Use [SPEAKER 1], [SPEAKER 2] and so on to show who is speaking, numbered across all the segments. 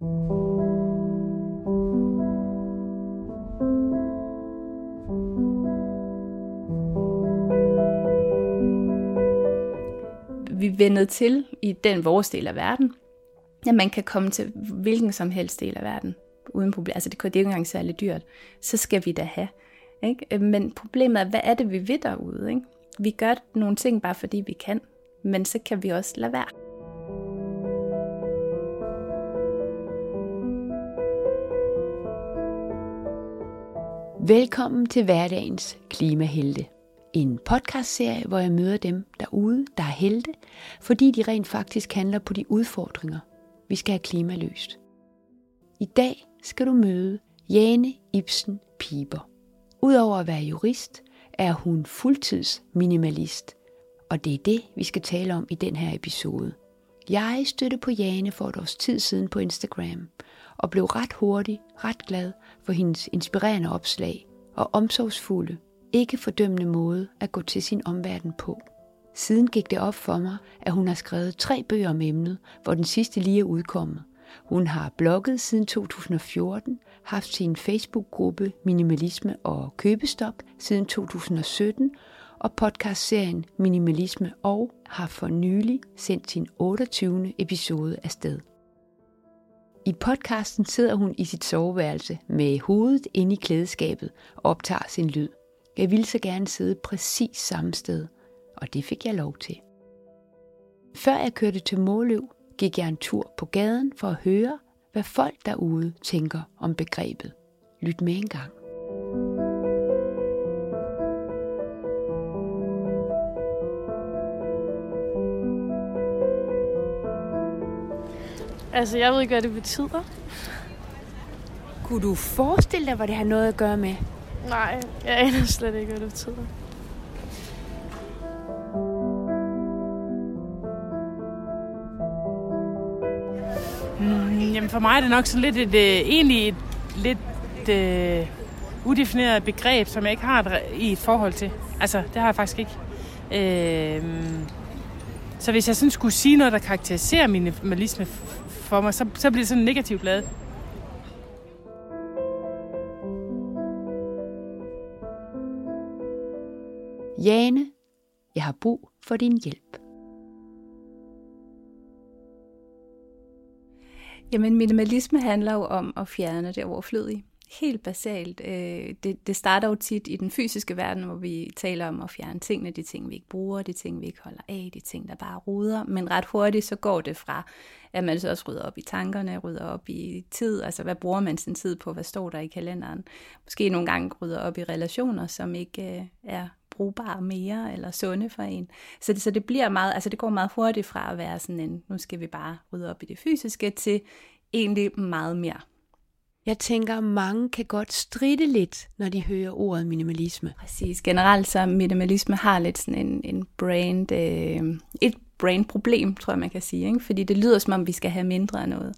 [SPEAKER 1] Vi vendet til i den vores del af verden, at man kan komme til hvilken som helst del af verden uden problem. Altså det, det er jo ikke engang særlig dyrt. Så skal vi da have. Ikke? Men problemet er, hvad er det, vi ved derude? Ikke? Vi gør nogle ting bare fordi vi kan, men så kan vi også lade være.
[SPEAKER 2] Velkommen til hverdagens klimahelte. En podcastserie, hvor jeg møder dem derude, der er helte, fordi de rent faktisk handler på de udfordringer, vi skal have klimaløst. I dag skal du møde Jane Ibsen Piber. Udover at være jurist, er hun fuldtids minimalist. Og det er det, vi skal tale om i den her episode. Jeg stødte på Jane for et års tid siden på Instagram, og blev ret hurtigt ret glad for hendes inspirerende opslag og omsorgsfulde, ikke fordømmende måde at gå til sin omverden på. Siden gik det op for mig, at hun har skrevet tre bøger om emnet, hvor den sidste lige er udkommet. Hun har blogget siden 2014, haft sin Facebook-gruppe Minimalisme og Købestop siden 2017 og podcastserien Minimalisme og har for nylig sendt sin 28. episode afsted. I podcasten sidder hun i sit soveværelse med hovedet inde i klædeskabet og optager sin lyd. Jeg ville så gerne sidde præcis samme sted, og det fik jeg lov til. Før jeg kørte til Måløv, gik jeg en tur på gaden for at høre, hvad folk derude tænker om begrebet. Lyt med en gang.
[SPEAKER 3] Altså, jeg ved ikke, hvad det betyder.
[SPEAKER 2] Kunne du forestille dig, hvad det har noget at gøre med?
[SPEAKER 3] Nej, jeg aner slet ikke, hvad det betyder.
[SPEAKER 4] Mm, jamen for mig er det nok sådan lidt et, øh, egentlig et lidt øh, udefineret begreb, som jeg ikke har et, i et forhold til. Altså, det har jeg faktisk ikke. Øh, så hvis jeg sådan skulle sige noget, der karakteriserer minimalisme for mig, så, så bliver det sådan negativt lavet.
[SPEAKER 2] Jane, jeg har brug for din hjælp.
[SPEAKER 1] Jamen, minimalisme handler jo om at fjerne det overflødige. Helt basalt. Øh, det, det starter jo tit i den fysiske verden, hvor vi taler om at fjerne tingene, de ting, vi ikke bruger, de ting, vi ikke holder af, de ting, der bare ruder. Men ret hurtigt, så går det fra, at man så også rydder op i tankerne, rydder op i tid, altså hvad bruger man sin tid på, hvad står der i kalenderen. Måske nogle gange rydder op i relationer, som ikke øh, er brugbare mere, eller sunde for en. Så det, så det bliver meget, altså det går meget hurtigt fra at være sådan en, nu skal vi bare rydde op i det fysiske, til egentlig meget mere.
[SPEAKER 2] Jeg tænker, mange kan godt stride lidt, når de hører ordet minimalisme.
[SPEAKER 1] Præcis. Generelt så minimalisme har lidt sådan en, en brand, øh, et brandproblem, tror jeg man kan sige. Ikke? Fordi det lyder som om, vi skal have mindre af noget.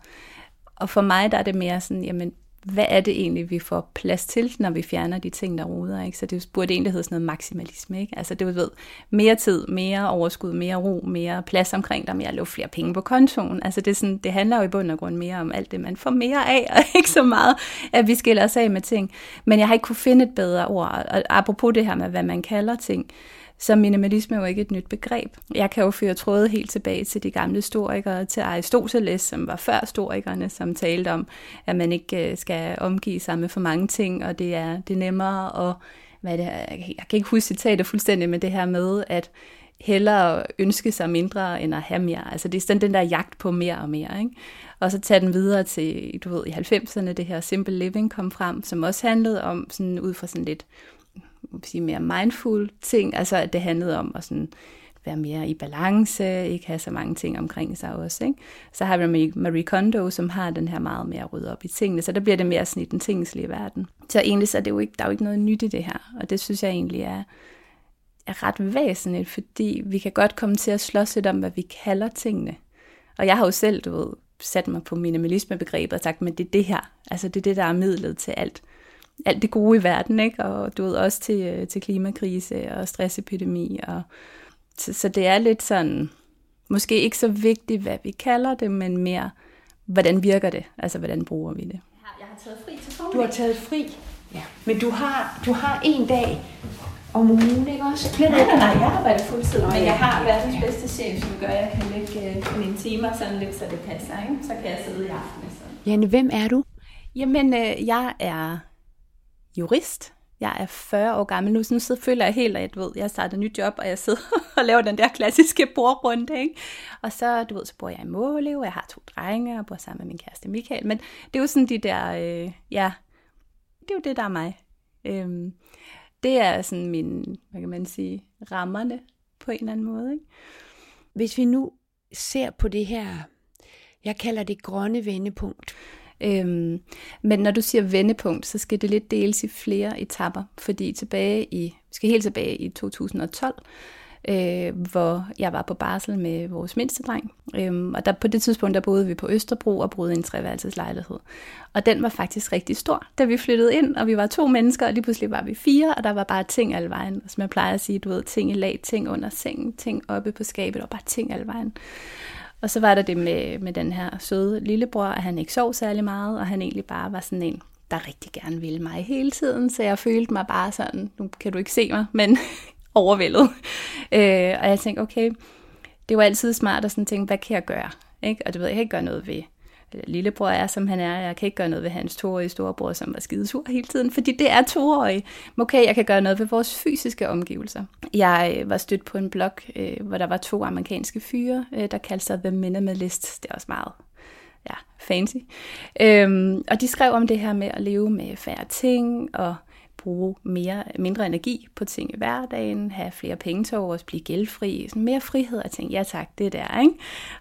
[SPEAKER 1] Og for mig der er det mere sådan, jamen hvad er det egentlig, vi får plads til, når vi fjerner de ting, der ruder. Ikke? Så det burde egentlig hedde sådan noget maksimalisme. Ikke? Altså det ved, mere tid, mere overskud, mere ro, mere plads omkring dig, mere luft, flere penge på kontoen. Altså det, er sådan, det handler jo i bund og grund mere om alt det, man får mere af, og ikke så meget, at vi skiller os af med ting. Men jeg har ikke kunne finde et bedre ord. Og apropos det her med, hvad man kalder ting, så minimalisme er jo ikke et nyt begreb. Jeg kan jo føre tråde helt tilbage til de gamle historikere, til Aristoteles, som var før historikerne, som talte om, at man ikke øh, skal omgive sig med for mange ting, og det er, det er nemmere at, hvad det er, jeg kan ikke huske citatet fuldstændig, men det her med, at hellere ønske sig mindre, end at have mere. Altså det er sådan den der jagt på mere og mere, ikke? Og så tage den videre til, du ved, i 90'erne, det her Simple Living kom frem, som også handlede om, sådan ud fra sådan lidt sige, mere mindful ting, altså at det handlede om at sådan være mere i balance, ikke have så mange ting omkring sig også. Ikke? Så har vi Marie Kondo, som har den her meget mere rydde op i tingene, så der bliver det mere sådan i den tingslige verden. Så egentlig så er det jo ikke, der er jo ikke noget nyt i det her, og det synes jeg egentlig er, er ret væsentligt, fordi vi kan godt komme til at slås lidt om, hvad vi kalder tingene. Og jeg har jo selv, du ved, sat mig på minimalismebegrebet og sagt, men det er det her, altså det er det, der er midlet til alt alt det gode i verden, ikke? og du ved også til, øh, til klimakrise og stressepidemi. Og, så, så det er lidt sådan, måske ikke så vigtigt, hvad vi kalder det, men mere, hvordan virker det? Altså, hvordan bruger vi det? Jeg har taget fri til
[SPEAKER 2] Du har taget fri, ja. men du har, du har en dag om ugen, ikke også?
[SPEAKER 1] Nej, nej, nej, jeg arbejder fuldtid, men jeg har verdens bedste chef, som gør, at jeg kan lægge øh, mine timer sådan lidt, så det passer. Ikke? Så kan jeg sidde i aften. Så.
[SPEAKER 2] Janne, hvem er du?
[SPEAKER 1] Jamen, øh, jeg er jurist. Jeg er 40 år gammel nu, så nu sidder, føler jeg helt, at jeg, ved, jeg starter et nyt job, og jeg sidder og laver den der klassiske bordrunde. Ikke? Og så, du ved, så bor jeg i Målev, jeg har to drenge, og bor sammen med min kæreste Michael. Men det er jo sådan de der, øh, ja, det er jo det, der er mig. Øhm, det er sådan min, hvad kan man sige, rammerne på en eller anden måde. Ikke?
[SPEAKER 2] Hvis vi nu ser på det her, jeg kalder det grønne vendepunkt.
[SPEAKER 1] Øhm, men når du siger vendepunkt, så skal det lidt deles i flere etapper, fordi tilbage i, vi skal helt tilbage i 2012, øh, hvor jeg var på barsel med vores mindste dreng. Øhm, og der, på det tidspunkt, der boede vi på Østerbro og boede i en treværelseslejlighed. Og den var faktisk rigtig stor, da vi flyttede ind, og vi var to mennesker, og lige pludselig var vi fire, og der var bare ting alle vejen. Som jeg plejer at sige, du ved, ting i lag, ting under sengen, ting oppe på skabet, og bare ting alle vejen. Og så var der det med, med den her søde lillebror, at han ikke sov særlig meget, og han egentlig bare var sådan en, der rigtig gerne ville mig hele tiden, så jeg følte mig bare sådan, nu kan du ikke se mig, men overvældet. Øh, og jeg tænkte, okay, det var altid smart at sådan tænke, hvad kan jeg gøre? Ikke? Og det ved jeg, jeg kan ikke gøre noget ved lillebror er, som han er. Jeg kan ikke gøre noget ved hans toårige storebror, som var skidesur hele tiden, fordi det er toårige. Okay, jeg kan gøre noget ved vores fysiske omgivelser. Jeg øh, var stødt på en blog, øh, hvor der var to amerikanske fyre, øh, der kaldte sig The Minimalist. Det er også meget ja, fancy. Øhm, og de skrev om det her med at leve med færre ting, og bruge mere, mindre energi på ting i hverdagen, have flere penge til os, blive gældfri, sådan mere frihed og tænke, ja tak, det der, ikke?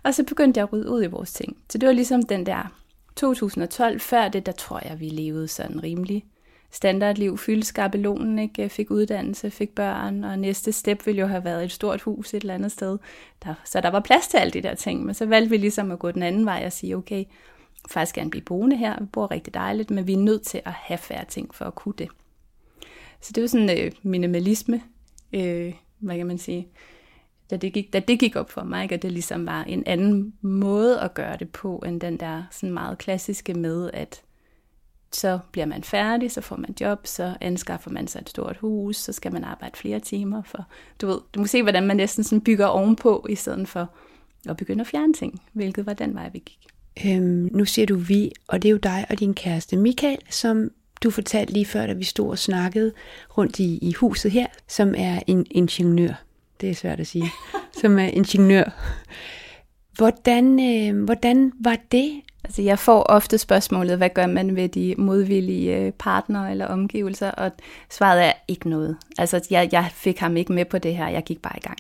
[SPEAKER 1] Og så begyndte jeg at rydde ud i vores ting. Så det var ligesom den der 2012, før det, der tror jeg, vi levede sådan rimelig standardliv, fyldte skabelonen, ikke? fik uddannelse, fik børn, og næste step ville jo have været et stort hus et eller andet sted. Der, så der var plads til alle de der ting, men så valgte vi ligesom at gå den anden vej og sige, okay, faktisk gerne blive boende her, vi bor rigtig dejligt, men vi er nødt til at have færre ting for at kunne det. Så det var sådan øh, minimalisme, øh, hvad kan man sige, da det, gik, da det gik op for mig, ikke? at det ligesom var en anden måde at gøre det på, end den der sådan meget klassiske med, at så bliver man færdig, så får man job, så anskaffer man sig et stort hus, så skal man arbejde flere timer. For, du ved, du må se, hvordan man næsten sådan bygger ovenpå, i stedet for at begynde at fjerne ting, hvilket var den vej, vi gik.
[SPEAKER 2] Øhm, nu siger du vi, og det er jo dig og din kæreste Michael, som du fortalte lige før, da vi stod og snakkede rundt i, i huset her, som er en ingeniør. Det er svært at sige. som er ingeniør. Hvordan, øh, hvordan var det?
[SPEAKER 1] Altså, jeg får ofte spørgsmålet, hvad gør man ved de modvillige øh, partnere eller omgivelser, og svaret er ikke noget. Altså, jeg, jeg fik ham ikke med på det her, jeg gik bare i gang.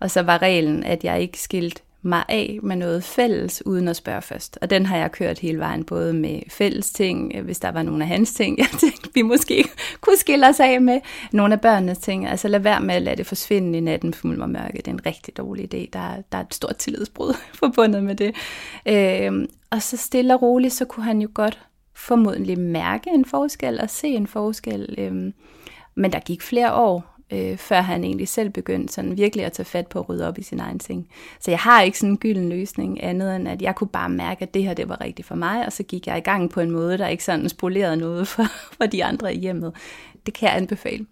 [SPEAKER 1] Og så var reglen, at jeg ikke skilt mig af med noget fælles, uden at spørge først. Og den har jeg kørt hele vejen, både med fælles ting, øh, hvis der var nogle af hans ting, jeg tænkte, vi måske kunne skille os af med. Nogle af børnenes ting, altså lad være med at lade det forsvinde i natten for og mørke. Det er en rigtig dårlig idé. Der, der er et stort tillidsbrud forbundet med det. Øh, og så stille og roligt, så kunne han jo godt formodentlig mærke en forskel og se en forskel. Øh, men der gik flere år, øh, før han egentlig selv begyndte sådan virkelig at tage fat på at rydde op i sin egen ting. Så jeg har ikke sådan en gylden løsning andet end, at jeg kunne bare mærke, at det her det var rigtigt for mig, og så gik jeg i gang på en måde, der ikke sådan spolerede noget for, for de andre i hjemmet. Det kan jeg anbefale.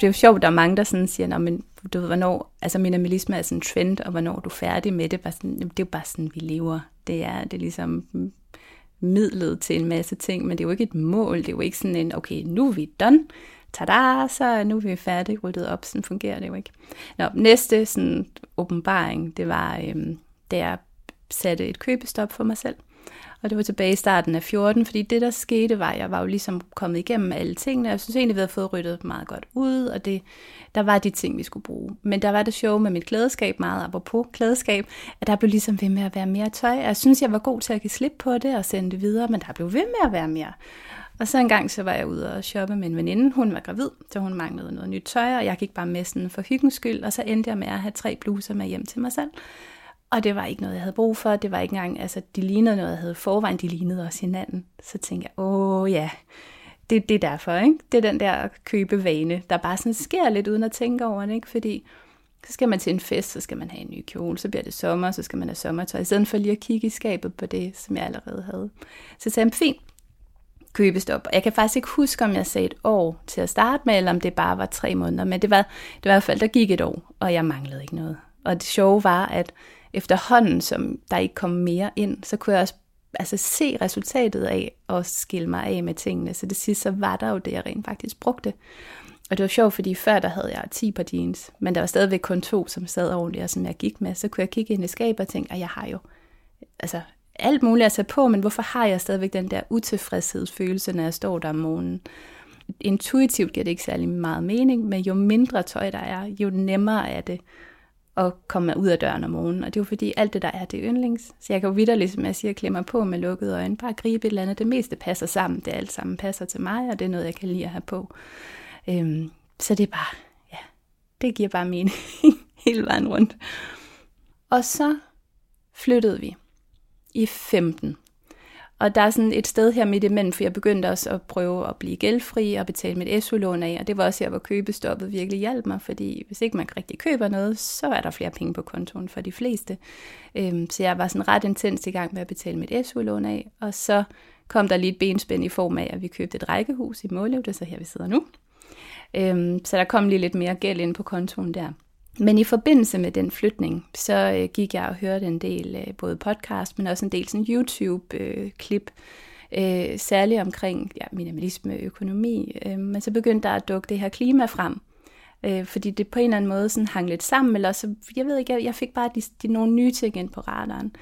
[SPEAKER 1] det er jo sjovt, der er mange, der sådan siger, men du ved, hvornår, altså minimalisme er sådan en trend, og hvornår du er færdig med det, bare sådan, det er jo bare sådan, vi lever. Det er, det er ligesom midlet til en masse ting, men det er jo ikke et mål, det er jo ikke sådan en, okay, nu er vi done, tada, så nu er vi færdig, ryddet op, sådan fungerer det jo ikke. Nå, næste sådan åbenbaring, det var, øhm, da jeg satte et købestop for mig selv. Og det var tilbage i starten af 14, fordi det der skete var, at jeg var jo ligesom kommet igennem alle tingene. Jeg synes egentlig, vi havde fået ryddet meget godt ud, og det, der var de ting, vi skulle bruge. Men der var det sjove med mit klædeskab, meget apropos klædeskab, at der blev ligesom ved med at være mere tøj. Jeg synes, jeg var god til at give slip på det og sende det videre, men der blev ved med at være mere. Og så en gang så var jeg ude og shoppe med en veninde. Hun var gravid, så hun manglede noget nyt tøj, og jeg gik bare med sådan for hyggens skyld. Og så endte jeg med at have tre bluser med hjem til mig selv. Og det var ikke noget, jeg havde brug for. Det var ikke engang, altså de lignede noget, jeg havde forvejen. De lignede også hinanden. Så tænkte jeg, åh ja, det, det er derfor, ikke? Det er den der købevane, der bare sådan sker lidt uden at tænke over det, ikke? Fordi så skal man til en fest, så skal man have en ny kjole, så bliver det sommer, så skal man have sommertøj, i stedet for lige at kigge i skabet på det, som jeg allerede havde. Så sagde jeg, fint, købestop. Jeg kan faktisk ikke huske, om jeg sagde et år til at starte med, eller om det bare var tre måneder, men det var, det var i hvert fald, der gik et år, og jeg manglede ikke noget. Og det sjove var, at efterhånden, som der ikke kom mere ind, så kunne jeg også altså, se resultatet af at skille mig af med tingene. Så det sidste, så var der jo det, jeg rent faktisk brugte. Og det var sjovt, fordi før der havde jeg 10 par jeans, men der var stadigvæk kun to, som sad ordentligt, og som jeg gik med. Så kunne jeg kigge ind i skabet og tænke, at jeg har jo altså, alt muligt at tage på, men hvorfor har jeg stadigvæk den der utilfredshedsfølelse, når jeg står der om morgenen? Intuitivt giver det ikke særlig meget mening, men jo mindre tøj der er, jo nemmere er det at komme ud af døren om morgenen. Og det er jo fordi, alt det der er, det er yndlings. Så jeg kan jo vidderligt, som jeg siger, klemme på med lukkede øjne, bare gribe et eller andet. Det meste passer sammen, det alt sammen passer til mig, og det er noget, jeg kan lide at have på. Øhm, så det er bare, ja, det giver bare mening hele vejen rundt. Og så flyttede vi i 15. Og der er sådan et sted her midt imellem, for jeg begyndte også at prøve at blive gældfri og betale mit SU-lån af, og det var også her, hvor købestoppet virkelig hjalp mig, fordi hvis ikke man rigtig køber noget, så er der flere penge på kontoen for de fleste. Øhm, så jeg var sådan ret intens i gang med at betale mit SU-lån af, og så kom der lige et benspænd i form af, at vi købte et rækkehus i Målev, det er så her, vi sidder nu. Øhm, så der kom lige lidt mere gæld ind på kontoen der. Men i forbindelse med den flytning, så øh, gik jeg og hørte en del øh, både podcast, men også en del sådan YouTube-klip, øh, øh særligt omkring ja, minimalisme og økonomi. Øh, men så begyndte der at dukke det her klima frem, øh, fordi det på en eller anden måde sådan hang lidt sammen, eller så, jeg ved ikke, jeg, jeg fik bare de, de, nogle nye ting ind på radaren.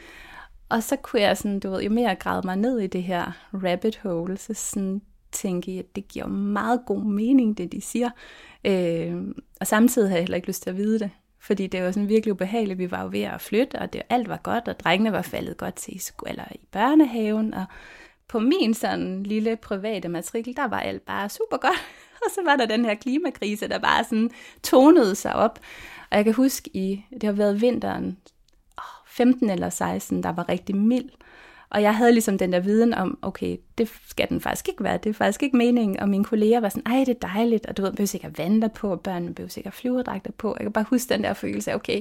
[SPEAKER 1] Og så kunne jeg sådan, du ved, jo mere jeg mig ned i det her rabbit hole, så sådan tænke, at det giver meget god mening, det de siger. Øh, og samtidig havde jeg heller ikke lyst til at vide det, fordi det var sådan virkelig ubehageligt. Vi var jo ved at flytte, og det, alt var godt, og drengene var faldet godt til i, eller i børnehaven, og på min sådan lille private matrikel, der var alt bare super godt. Og så var der den her klimakrise, der bare sådan tonede sig op. Og jeg kan huske, i, det har været vinteren 15 eller 16, der var rigtig mild. Og jeg havde ligesom den der viden om, okay, det skal den faktisk ikke være, det er faktisk ikke meningen. Og mine kolleger var sådan, ej, det er dejligt, og du ved, behøver sikkert vand på, og børnene behøver sikkert flyverdragter på. Jeg kan bare huske den der følelse af, okay,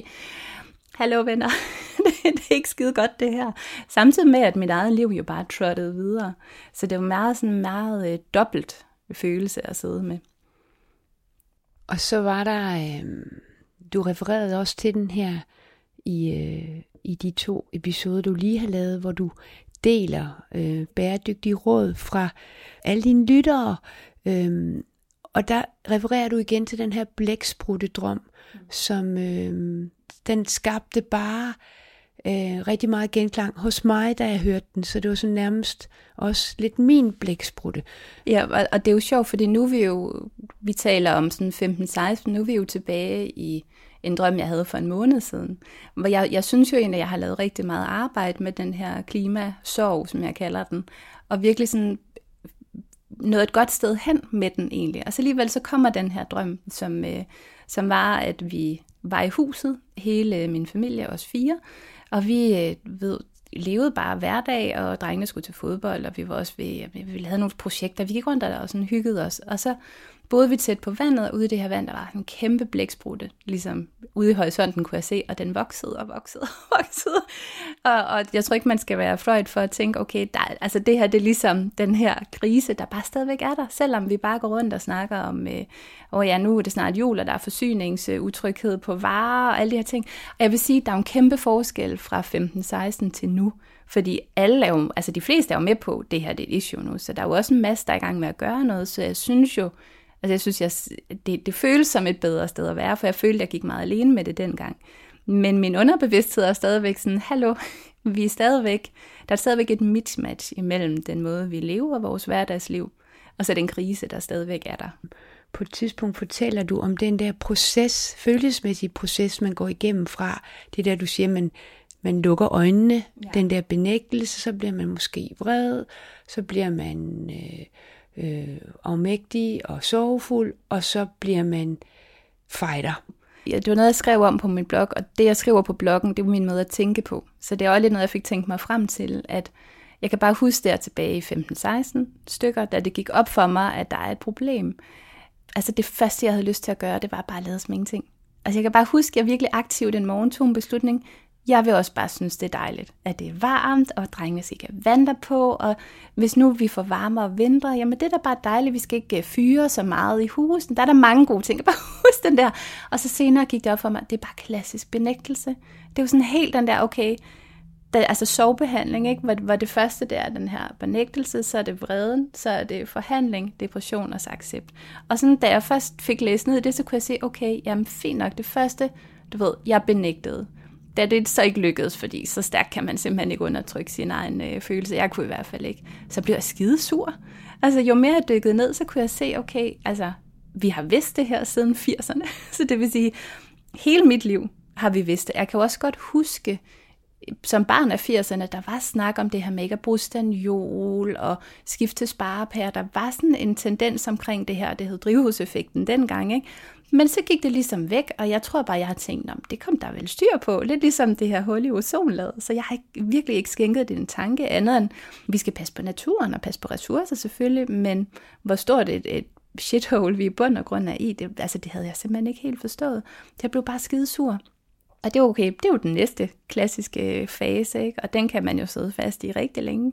[SPEAKER 1] hallo venner, det er ikke skide godt det her. Samtidig med, at mit eget liv jo bare trottede videre. Så det var meget sådan meget øh, dobbelt følelse at sidde med.
[SPEAKER 2] Og så var der, øh, du refererede også til den her i, øh, i de to episoder, du lige har lavet, hvor du deler øh, bæredygtige råd fra alle dine lyttere. Øhm, og der refererer du igen til den her blæksprutte-drøm, mm. som øh, den skabte bare øh, rigtig meget genklang hos mig, da jeg hørte den. Så det var så nærmest også lidt min blæksprutte.
[SPEAKER 1] Ja, og det er jo sjovt, fordi nu er vi jo, vi taler om sådan 15-16, nu er vi jo tilbage i en drøm, jeg havde for en måned siden. Hvor jeg, jeg synes jo egentlig, at jeg har lavet rigtig meget arbejde med den her klimasorg, som jeg kalder den, og virkelig sådan nået et godt sted hen med den egentlig. Og så alligevel så kommer den her drøm, som, øh, som var, at vi var i huset, hele min familie, os fire, og vi øh, ved, levede bare hverdag, og drengene skulle til fodbold, og vi var også ved, vi havde nogle projekter, vi gik rundt der og sådan hyggede os. Og så boede vi tæt på vandet, og ude i det her vand, der var en kæmpe blæksprutte, ligesom ude i horisonten kunne jeg se, og den voksede og voksede og voksede. Og, og jeg tror ikke, man skal være fløjt for at tænke, okay, der, altså det her, det er ligesom den her krise, der bare stadigvæk er der, selvom vi bare går rundt og snakker om, øh, oh ja, nu er det snart jul, og der er forsyningsutryghed på varer og alle de her ting. Og jeg vil sige, der er en kæmpe forskel fra 15-16 til nu, fordi alle er jo, altså de fleste er jo med på, det her det er et issue nu, så der er jo også en masse, der er i gang med at gøre noget, så jeg synes jo, Altså jeg synes, jeg, det, det føles som et bedre sted at være, for jeg følte, at jeg gik meget alene med det dengang. Men min underbevidsthed er stadigvæk sådan, hallo, vi er stadigvæk, der er stadigvæk et mismatch imellem den måde, vi lever vores hverdagsliv, og så den krise, der stadigvæk er der.
[SPEAKER 2] På et tidspunkt fortæller du om den der proces, følelsesmæssige proces, man går igennem fra det der, du siger, man, man lukker øjnene, ja. den der benægtelse, så bliver man måske vred, så bliver man øh, øh, afmægtig og sorgfuld, og så bliver man fighter.
[SPEAKER 1] Ja, det var noget, jeg skrev om på min blog, og det, jeg skriver på bloggen, det var min måde at tænke på. Så det er også lidt noget, jeg fik tænkt mig frem til, at Jeg kan bare huske der tilbage i 15-16 stykker, da det gik op for mig, at der er et problem. Altså det første, jeg havde lyst til at gøre, det var bare at lade som ingenting. Altså jeg kan bare huske, at jeg virkelig aktivt den morgen tog en beslutning. Jeg vil også bare synes, det er dejligt, at det er varmt, og drengene skal have vand på, og hvis nu vi får varmere vinter, jamen det er da bare dejligt, vi skal ikke øh, fyre så meget i husen. Der er der mange gode ting, bare huske den der. Og så senere gik det op for mig, det er bare klassisk benægtelse. Det er jo sådan helt den der, okay, da, altså sovebehandling, ikke, var, hvor det første der, den her benægtelse, så er det vreden, så er det forhandling, depression og så accept. Og sådan, da jeg først fik læst ned i det, så kunne jeg se, okay, jamen fint nok, det første, du ved, jeg benægtede. Da det så ikke lykkedes, fordi så stærkt kan man simpelthen ikke undertrykke sin egen øh, følelse, jeg kunne i hvert fald ikke, så blev jeg skidesur. Altså jo mere jeg dykkede ned, så kunne jeg se, okay, altså vi har vidst det her siden 80'erne, så det vil sige, hele mit liv har vi vidst det. Jeg kan jo også godt huske, som barn af 80'erne, der var snak om det her med ikke at bruge stanjol og skifte til sparepærer. Der var sådan en tendens omkring det her, det hed drivhuseffekten dengang, ikke? Men så gik det ligesom væk, og jeg tror bare, jeg har tænkt, om det kom der vel styr på. Lidt ligesom det her hul i ozonlaget. Så jeg har ikke, virkelig ikke skænket det en tanke andet end, vi skal passe på naturen og passe på ressourcer selvfølgelig, men hvor stort et, et shithole vi i bund og grund er i, det, altså det havde jeg simpelthen ikke helt forstået. Jeg blev bare skide sur. Og det er okay, det er jo den næste klassiske øh, fase, ikke? og den kan man jo sidde fast i rigtig længe.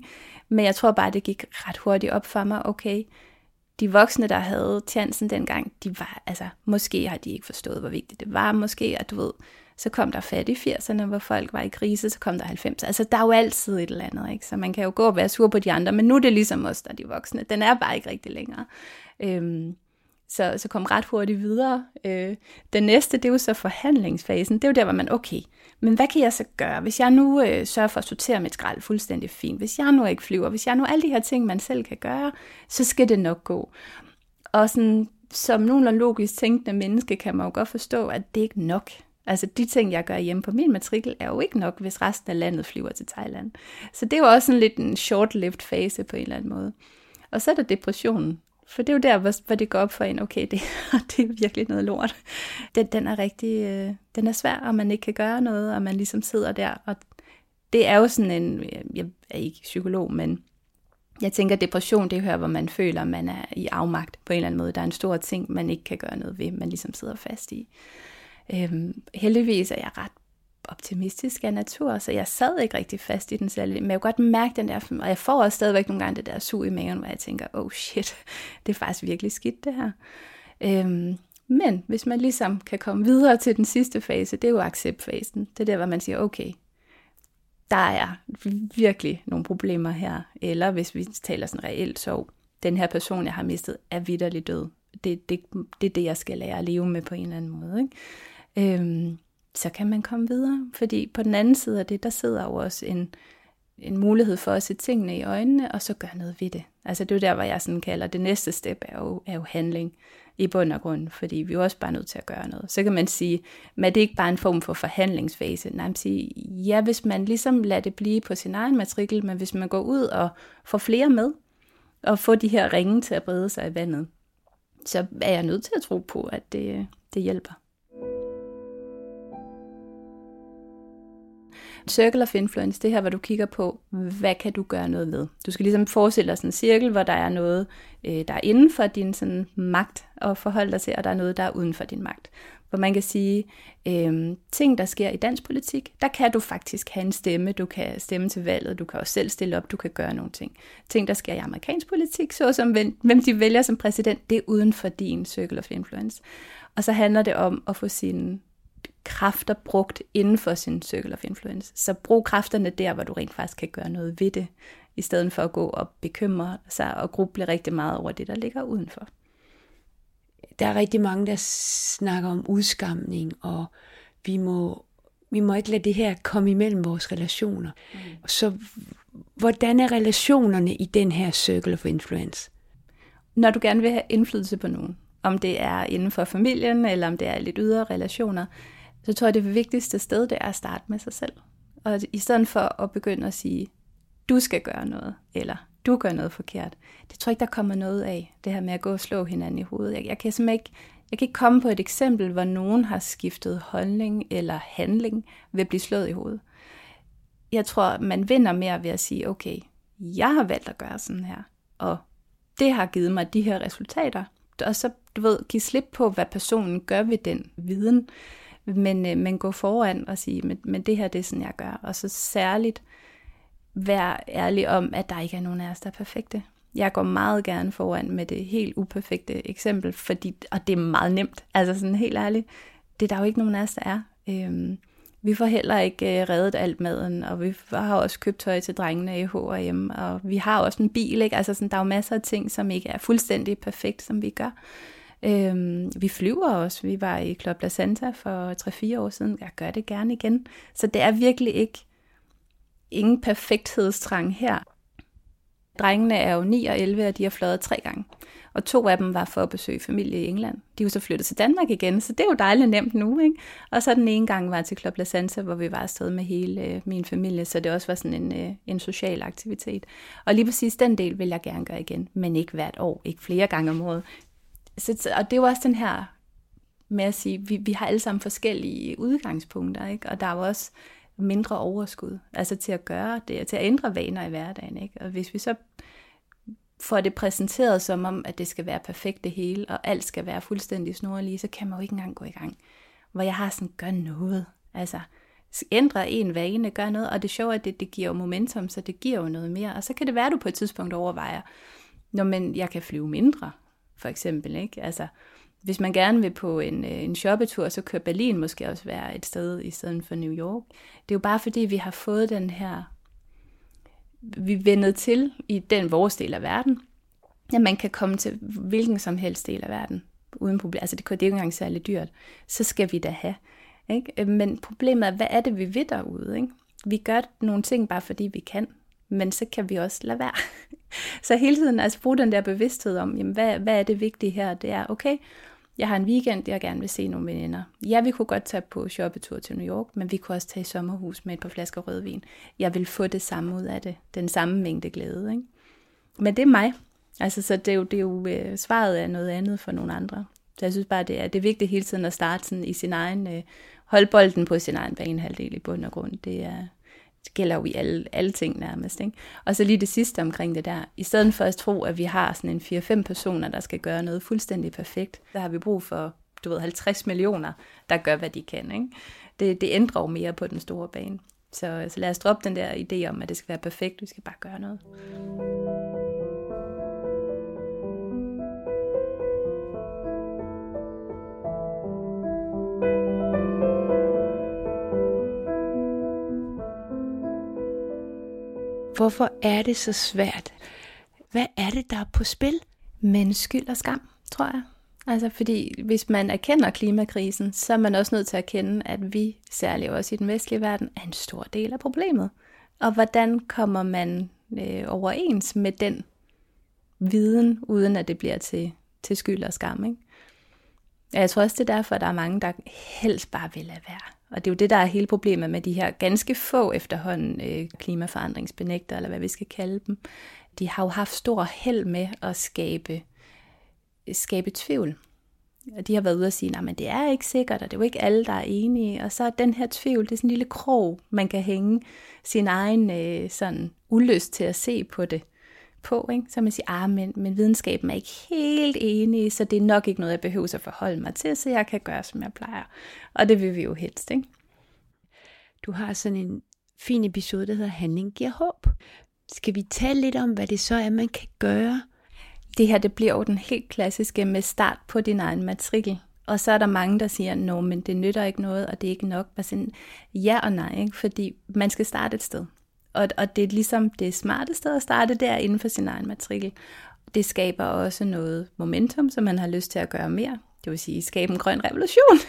[SPEAKER 1] Men jeg tror bare, det gik ret hurtigt op for mig, okay, de voksne, der havde chancen dengang, de var, altså, måske har de ikke forstået, hvor vigtigt det var, måske, at du ved, så kom der fat i 80'erne, hvor folk var i krise, så kom der 90'erne. Altså, der er jo altid et eller andet, ikke? Så man kan jo gå og være sur på de andre, men nu er det ligesom os, der er de voksne. Den er bare ikke rigtig længere. Øhm, så, så kom ret hurtigt videre. Øh, den næste, det er jo så forhandlingsfasen. Det er jo der, hvor man, okay, men hvad kan jeg så gøre? Hvis jeg nu øh, sørger for at sortere mit skrald fuldstændig fint, hvis jeg nu ikke flyver, hvis jeg nu alle de her ting, man selv kan gøre, så skal det nok gå. Og sådan, som nogenlunde logisk tænkende menneske, kan man jo godt forstå, at det ikke er nok. Altså de ting, jeg gør hjemme på min matrikel, er jo ikke nok, hvis resten af landet flyver til Thailand. Så det er jo også sådan lidt en short-lived fase på en eller anden måde. Og så er der depressionen, for det er jo der, hvor, det går op for en, okay, det, det er virkelig noget lort. Den, den er rigtig, øh, den er svær, og man ikke kan gøre noget, og man ligesom sidder der. Og det er jo sådan en, jeg er ikke psykolog, men jeg tænker, depression, det er her, hvor man føler, man er i afmagt på en eller anden måde. Der er en stor ting, man ikke kan gøre noget ved, man ligesom sidder fast i. Øhm, heldigvis er jeg ret optimistisk af natur, så jeg sad ikke rigtig fast i den særlig, Men jeg kunne godt mærke den der, og jeg får også stadigvæk nogle gange det der sug i maven, hvor jeg tænker, oh shit, det er faktisk virkelig skidt det her. Øhm, men hvis man ligesom kan komme videre til den sidste fase, det er jo acceptfasen. Det er der, hvor man siger, okay, der er virkelig nogle problemer her. Eller hvis vi taler sådan reelt så den her person, jeg har mistet, er vidderlig død. Det, det, det er det, jeg skal lære at leve med på en eller anden måde. Ikke? Øhm, så kan man komme videre. Fordi på den anden side af det, der sidder jo også en, en mulighed for at se tingene i øjnene, og så gøre noget ved det. Altså det er jo der, hvor jeg sådan kalder, det næste step er jo, er jo handling i bund og grund, fordi vi er også bare nødt til at gøre noget. Så kan man sige, men det er ikke bare en form for forhandlingsfase. Nej, man siger, ja, hvis man ligesom lader det blive på sin egen matrikel, men hvis man går ud og får flere med, og får de her ringe til at brede sig i vandet, så er jeg nødt til at tro på, at det, det hjælper. Circle of influence, det her, hvor du kigger på, hvad kan du gøre noget ved? Du skal ligesom forestille dig sådan en cirkel, hvor der er noget, øh, der er inden for din sådan, magt at forholde dig til, og der er noget, der er uden for din magt. Hvor man kan sige, øh, ting, der sker i dansk politik, der kan du faktisk have en stemme. Du kan stemme til valget, du kan også selv stille op, du kan gøre nogle ting. Ting, der sker i amerikansk politik, såsom hvem de vælger som præsident, det er uden for din circle of influence. Og så handler det om at få sine kræfter brugt inden for sin circle of influence. Så brug kræfterne der, hvor du rent faktisk kan gøre noget ved det, i stedet for at gå og bekymre sig og gruble rigtig meget over det, der ligger udenfor.
[SPEAKER 2] Der er rigtig mange, der snakker om udskamning, og vi må, vi må ikke lade det her komme imellem vores relationer. Mm. Så hvordan er relationerne i den her circle of influence?
[SPEAKER 1] Når du gerne vil have indflydelse på nogen, om det er inden for familien, eller om det er lidt ydre relationer, så tror jeg, det vigtigste sted, det er at starte med sig selv. Og i stedet for at begynde at sige, du skal gøre noget, eller du gør noget forkert, det tror jeg ikke, der kommer noget af, det her med at gå og slå hinanden i hovedet. Jeg, jeg kan simpelthen ikke, jeg kan ikke komme på et eksempel, hvor nogen har skiftet holdning eller handling ved at blive slået i hovedet. Jeg tror, man vinder mere ved at sige, okay, jeg har valgt at gøre sådan her, og det har givet mig de her resultater. Og så, du ved, give slip på, hvad personen gør ved den viden, men, øh, men gå foran og sige, men, men det her, det er sådan, jeg gør. Og så særligt være ærlig om, at der ikke er nogen af os, der er perfekte. Jeg går meget gerne foran med det helt uperfekte eksempel, fordi, og det er meget nemt, altså sådan helt ærligt, det er der jo ikke nogen af os, der er. Øhm, vi får heller ikke øh, reddet alt maden, og vi har også købt tøj til drengene i H&M, og vi har også en bil, ikke? Altså sådan, der er jo masser af ting, som ikke er fuldstændig perfekt, som vi gør. Øhm, vi flyver også. Vi var i Club La Santa for 3-4 år siden. Jeg gør det gerne igen. Så det er virkelig ikke ingen perfekthedstrang her. Drengene er jo 9 og 11, og de har fløjet tre gange. Og to af dem var for at besøge familie i England. De er jo så flyttet til Danmark igen, så det er jo dejligt nemt nu. Ikke? Og så den ene gang var til Club La Santa, hvor vi var afsted med hele øh, min familie, så det også var sådan en, øh, en social aktivitet. Og lige præcis den del vil jeg gerne gøre igen, men ikke hvert år, ikke flere gange om året. Så, og det er jo også den her med at sige, vi, vi har alle sammen forskellige udgangspunkter, ikke? og der er jo også mindre overskud, altså til at gøre det, til at ændre vaner i hverdagen. Ikke? Og hvis vi så får det præsenteret som om, at det skal være perfekt det hele, og alt skal være fuldstændig snorlige, så kan man jo ikke engang gå i gang. Hvor jeg har sådan, gør noget. Altså, ændre en vane, gør noget, og det sjove er, at det, det giver jo momentum, så det giver jo noget mere. Og så kan det være, at du på et tidspunkt overvejer, når men jeg kan flyve mindre, for eksempel. Ikke? Altså, hvis man gerne vil på en, øh, en shoppetur, så kan Berlin måske også være et sted i stedet for New York. Det er jo bare fordi, vi har fået den her, vi vendet til i den vores del af verden, at man kan komme til hvilken som helst del af verden uden problem. Altså det, det er jo ikke engang særlig dyrt. Så skal vi da have. Ikke? Øh, men problemet er, hvad er det, vi ved derude? Ikke? Vi gør nogle ting bare fordi vi kan, men så kan vi også lade være. så hele tiden altså bruge den der bevidsthed om, jamen, hvad, hvad er det vigtige her? Det er, okay, jeg har en weekend, jeg gerne vil se nogle veninder. Ja, vi kunne godt tage på shoppetur til New York, men vi kunne også tage i sommerhus med et par flasker rødvin. Jeg vil få det samme ud af det. Den samme mængde glæde. Ikke? Men det er mig. Altså, så det er jo, det er jo øh, svaret af noget andet for nogle andre. Så jeg synes bare, det er, det er vigtigt hele tiden at starte sådan i sin egen, øh, holde bolden på sin egen banehalvdel i bund og grund. Det er, det gælder jo i alle, alle ting nærmest. Ikke? Og så lige det sidste omkring det der. I stedet for at tro, at vi har sådan en 4-5 personer, der skal gøre noget fuldstændig perfekt, der har vi brug for, du ved, 50 millioner, der gør, hvad de kan. Ikke? Det, det ændrer jo mere på den store bane. Så, så lad os droppe den der idé om, at det skal være perfekt. Vi skal bare gøre noget.
[SPEAKER 2] Hvorfor er det så svært? Hvad er det, der er på spil?
[SPEAKER 1] Men skyld og skam, tror jeg. Altså fordi hvis man erkender klimakrisen, så er man også nødt til at erkende, at vi, særligt også i den vestlige verden, er en stor del af problemet. Og hvordan kommer man øh, overens med den viden, uden at det bliver til, til skyld og skam, ikke? Jeg tror også, det er derfor, at der er mange, der helst bare vil lade være. Og det er jo det, der er hele problemet med de her ganske få efterhånden øh, klimaforandringsbenægter, eller hvad vi skal kalde dem. De har jo haft stor held med at skabe, skabe tvivl. Og de har været ude og sige, at det er ikke sikkert, og det er jo ikke alle, der er enige. Og så er den her tvivl, det er sådan en lille krog, man kan hænge sin egen øh, sådan ulyst til at se på det på, ikke? så man siger, ah, men, men videnskaben er ikke helt enig, så det er nok ikke noget, jeg behøver at forholde mig til, så jeg kan gøre, som jeg plejer. Og det vil vi jo helst. Ikke?
[SPEAKER 2] Du har sådan en fin episode, der hedder Handling giver håb. Skal vi tale lidt om, hvad det så er, man kan gøre?
[SPEAKER 1] Det her, det bliver jo den helt klassiske med start på din egen matrikel. Og så er der mange, der siger, no, men det nytter ikke noget, og det er ikke nok. Bare sådan, ja og nej, ikke? fordi man skal starte et sted. Og, og det er ligesom det smarte sted at starte der inden for sin egen matrikel. Det skaber også noget momentum, som man har lyst til at gøre mere. Det vil sige, skabe en grøn revolution.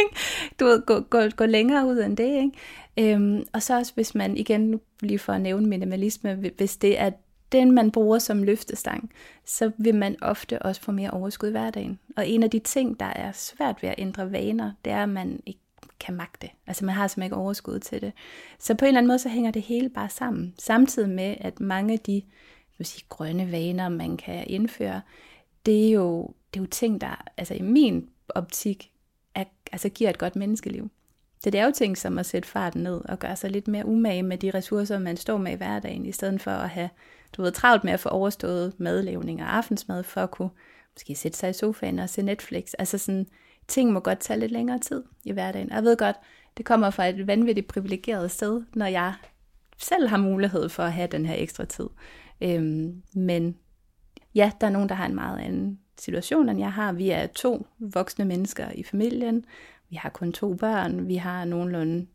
[SPEAKER 1] du ved, gå, gå, gå længere ud end det. Ikke? Øhm, og så også, hvis man, igen lige for at nævne minimalisme, hvis det er den, man bruger som løftestang, så vil man ofte også få mere overskud i hverdagen. Og en af de ting, der er svært ved at ændre vaner, det er, at man ikke kan magte. Altså man har simpelthen ikke overskud til det. Så på en eller anden måde, så hænger det hele bare sammen. Samtidig med, at mange af de vil sige, grønne vaner, man kan indføre, det er jo, det er jo ting, der altså i min optik er, altså giver et godt menneskeliv. Så det er jo ting som at sætte farten ned og gøre sig lidt mere umage med de ressourcer, man står med i hverdagen, i stedet for at have du ved, travlt med at få overstået madlavning og aftensmad, for at kunne måske sætte sig i sofaen og se Netflix. Altså sådan, ting må godt tage lidt længere tid i hverdagen. jeg ved godt, det kommer fra et vanvittigt privilegeret sted, når jeg selv har mulighed for at have den her ekstra tid. Øhm, men ja, der er nogen, der har en meget anden situation, end jeg har. Vi er to voksne mennesker i familien. Vi har kun to børn. Vi har nogenlunde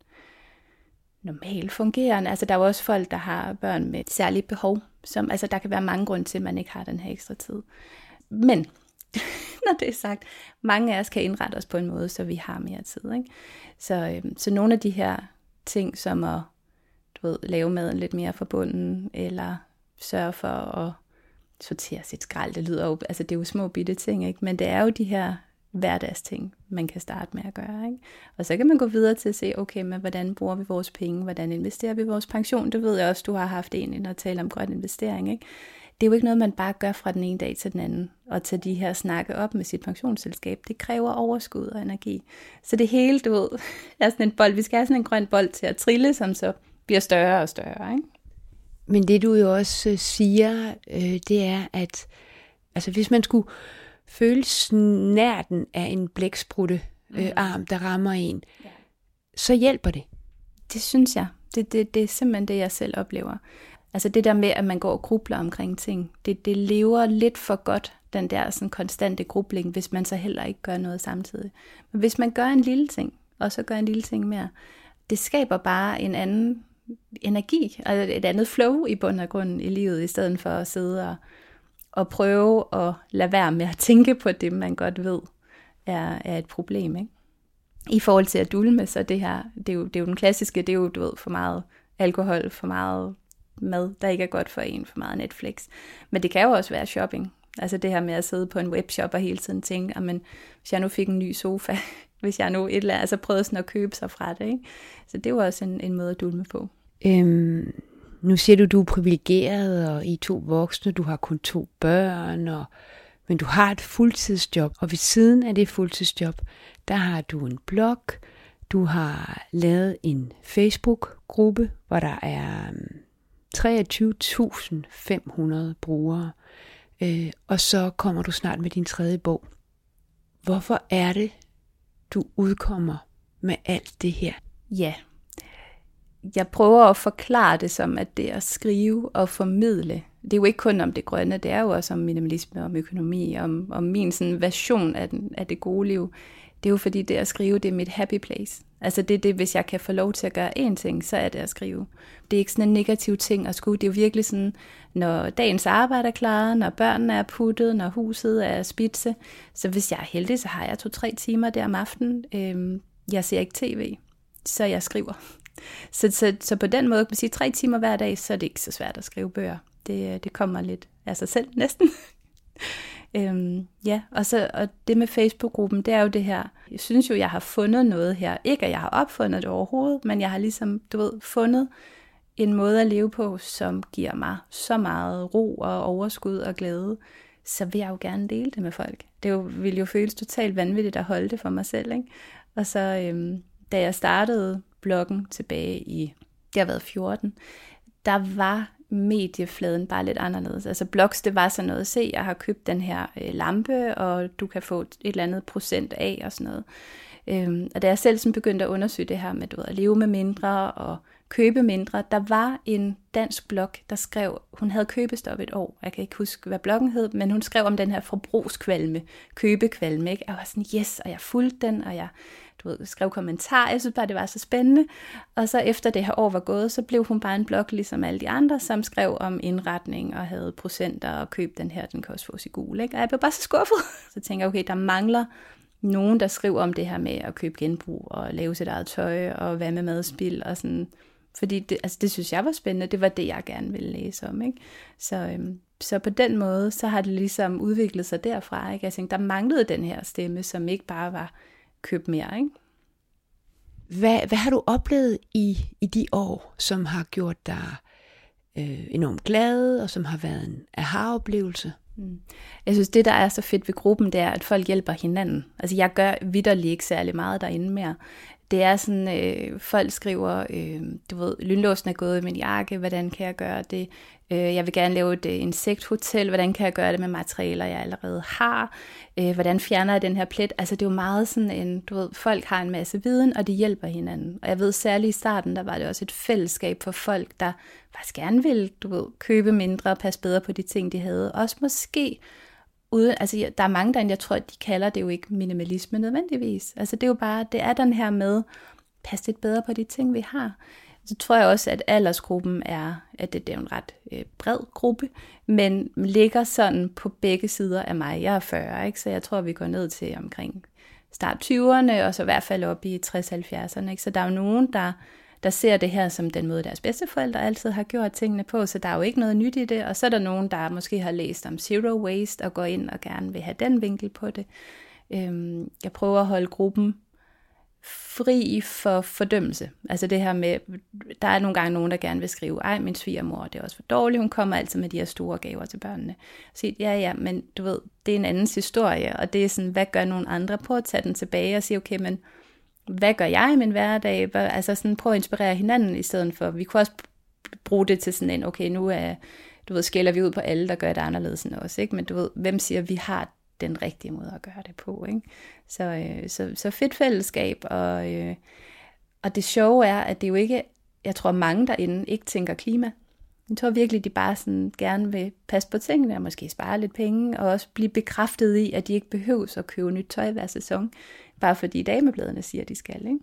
[SPEAKER 1] normalt fungerende. Altså der er jo også folk, der har børn med særlige behov. Som, altså der kan være mange grunde til, at man ikke har den her ekstra tid. Men når det er sagt, mange af os kan indrette os på en måde, så vi har mere tid. Ikke? Så, øhm, så nogle af de her ting, som at du ved, lave maden lidt mere forbundet, eller sørge for at sortere sit skrald, det lyder jo, altså det er jo små bitte ting, ikke? men det er jo de her hverdagsting, man kan starte med at gøre. Ikke? Og så kan man gå videre til at se, okay, men hvordan bruger vi vores penge, hvordan investerer vi vores pension, det ved jeg også, du har haft en, når tale om grøn investering. Ikke? Det er jo ikke noget, man bare gør fra den ene dag til den anden, og tage de her snakke op med sit pensionsselskab. Det kræver overskud og energi. Så det hele, du ved, er sådan en bold. Vi skal have sådan en grøn bold til at trille, som så bliver større og større. Ikke?
[SPEAKER 2] Men det du jo også øh, siger, øh, det er, at altså, hvis man skulle føle snærten af en blæksprutte øh, mm. arm, der rammer en, ja. så hjælper det.
[SPEAKER 1] Det synes jeg. Det, det, det er simpelthen det, jeg selv oplever. Altså det der med, at man går og grubler omkring ting, det, det lever lidt for godt, den der sådan konstante grubling, hvis man så heller ikke gør noget samtidig. Men hvis man gør en lille ting, og så gør en lille ting mere, det skaber bare en anden energi, altså et andet flow i bund og grund i livet, i stedet for at sidde og, og prøve at lade være med at tænke på det, man godt ved er, er et problem. Ikke? I forhold til at dulme, så det her, det er, jo, det er jo den klassiske, det er jo, du ved, for meget alkohol, for meget mad, der ikke er godt for en, for meget Netflix. Men det kan jo også være shopping. Altså det her med at sidde på en webshop og hele tiden tænke, men hvis jeg nu fik en ny sofa, hvis jeg nu et eller andet, altså prøvede sådan at købe sig fra det. Ikke? Så det var også en, en måde at dulme på.
[SPEAKER 2] Øhm, nu siger du, du er privilegeret, og I er to voksne, du har kun to børn, og, men du har et fuldtidsjob, og ved siden af det fuldtidsjob, der har du en blog, du har lavet en Facebook-gruppe, hvor der er øhm, 23.500 brugere, øh, og så kommer du snart med din tredje bog. Hvorfor er det, du udkommer med alt det her?
[SPEAKER 1] Ja, jeg prøver at forklare det som, at det er at skrive og formidle. Det er jo ikke kun om det grønne, det er jo også om minimalisme, om økonomi, om, om min sådan version af, den, af det gode liv. Det er jo fordi, det at skrive, det er mit happy place. Altså det er det, hvis jeg kan få lov til at gøre én ting, så er det at skrive. Det er ikke sådan en negativ ting at skulle. Det er jo virkelig sådan, når dagens arbejde er klaret, når børnene er puttet, når huset er spidse. Så hvis jeg er heldig, så har jeg to-tre timer der om aftenen. Øhm, jeg ser ikke tv, så jeg skriver. Så, så, så på den måde, kan man sige, tre timer hver dag, så er det ikke så svært at skrive bøger. Det, øh, det kommer lidt af sig selv næsten. Øhm, ja, og, så, og det med Facebook-gruppen, det er jo det her, jeg synes jo, jeg har fundet noget her. Ikke at jeg har opfundet det overhovedet, men jeg har ligesom, du ved, fundet en måde at leve på, som giver mig så meget ro og overskud og glæde, så vil jeg jo gerne dele det med folk. Det jo, jo føles totalt vanvittigt at holde det for mig selv. Ikke? Og så øhm, da jeg startede bloggen tilbage i, det har været 14, der var mediefladen bare lidt anderledes. Altså blogs, det var sådan noget, se, jeg har købt den her øh, lampe, og du kan få et eller andet procent af og sådan noget. Øhm, og da jeg selv sådan begyndte at undersøge det her med du ved, at leve med mindre og købe mindre, der var en dansk blog, der skrev, hun havde købestop et år, jeg kan ikke huske, hvad bloggen hed, men hun skrev om den her forbrugskvalme, købekvalme, ikke? Jeg var sådan, yes, og jeg fulgte den, og jeg du ved, skrev kommentarer. Jeg synes bare, det var så spændende. Og så efter det her år var gået, så blev hun bare en blog, ligesom alle de andre, som skrev om indretning og havde procenter og køb den her, den kan også fås i gul. Ikke? Og jeg blev bare så skuffet. Så tænker jeg, okay, der mangler nogen, der skriver om det her med at købe genbrug og lave sit eget tøj og hvad med madspil og sådan. Fordi det, altså det synes jeg var spændende. Det var det, jeg gerne ville læse om. Ikke? Så, øhm, så på den måde, så har det ligesom udviklet sig derfra. Ikke? Jeg tænkte, der manglede den her stemme, som ikke bare var købe mere. Ikke?
[SPEAKER 2] Hvad, hvad har du oplevet i, i de år, som har gjort dig øh, enormt glad, og som har været en aha-oplevelse?
[SPEAKER 1] Mm. Jeg synes, det der er så fedt ved gruppen, det er, at folk hjælper hinanden. Altså jeg gør vidderlig ikke særlig meget derinde mere det er sådan, øh, folk skriver, øh, du ved, lynlåsen er gået i min jakke, hvordan kan jeg gøre det? Øh, jeg vil gerne lave et øh, insekthotel, hvordan kan jeg gøre det med materialer, jeg allerede har? Øh, hvordan fjerner jeg den her plet? Altså det er jo meget sådan en, du ved, folk har en masse viden, og de hjælper hinanden. Og jeg ved særligt i starten, der var det også et fællesskab for folk, der faktisk gerne ville, du ved, købe mindre og passe bedre på de ting, de havde. Også måske uden, altså der er mange, der jeg tror, at de kalder det jo ikke minimalisme nødvendigvis. Altså det er jo bare, det er den her med, pas lidt bedre på de ting, vi har. Så tror jeg også, at aldersgruppen er, at det, det er en ret øh, bred gruppe, men ligger sådan på begge sider af mig. Jeg er 40, ikke? så jeg tror, vi går ned til omkring start 20'erne, og så i hvert fald op i 60-70'erne. Ikke? Så der er jo nogen, der der ser det her som den måde, deres bedsteforældre altid har gjort tingene på, så der er jo ikke noget nyt i det. Og så er der nogen, der måske har læst om zero waste og går ind og gerne vil have den vinkel på det. Øhm, jeg prøver at holde gruppen fri for fordømmelse. Altså det her med, der er nogle gange nogen, der gerne vil skrive, ej, min svigermor, det er også for dårligt, hun kommer altid med de her store gaver til børnene. Så ja, ja, men du ved, det er en andens historie, og det er sådan, hvad gør nogle andre på at tage den tilbage og sige, okay, men hvad gør jeg i min hverdag? Altså sådan prøv at inspirere hinanden i stedet for. Vi kunne også bruge det til sådan en, okay, nu er, du ved, skælder vi ud på alle, der gør det anderledes end os, ikke? Men du ved, hvem siger, at vi har den rigtige måde at gøre det på, ikke? Så, øh, så, så fedt fællesskab, og, øh, og det sjove er, at det jo ikke, jeg tror mange derinde ikke tænker klima. Jeg tror virkelig, de bare sådan gerne vil passe på tingene, og måske spare lidt penge, og også blive bekræftet i, at de ikke behøver at købe nyt tøj hver sæson bare fordi damebladene siger, at de skal. Ikke?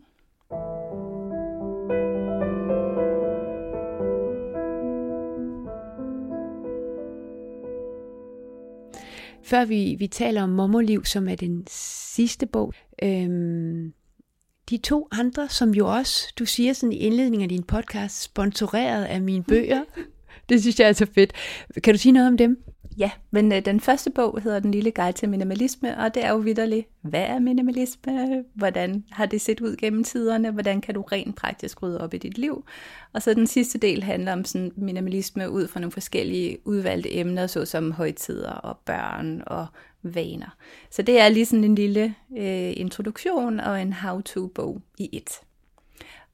[SPEAKER 2] Før vi, vi taler om Momoliv, som er den sidste bog, øhm, de to andre, som jo også, du siger sådan i indledningen af din podcast, sponsoreret af mine bøger, det synes jeg er så fedt. Kan du sige noget om dem?
[SPEAKER 1] Ja, men øh, den første bog hedder Den lille guide til minimalisme, og det er jo vidderligt, hvad er minimalisme? Hvordan har det set ud gennem tiderne? Hvordan kan du rent praktisk rydde op i dit liv? Og så den sidste del handler om sådan minimalisme ud fra nogle forskellige udvalgte emner, såsom højtider og børn og vaner. Så det er lige sådan en lille øh, introduktion og en how-to-bog i et.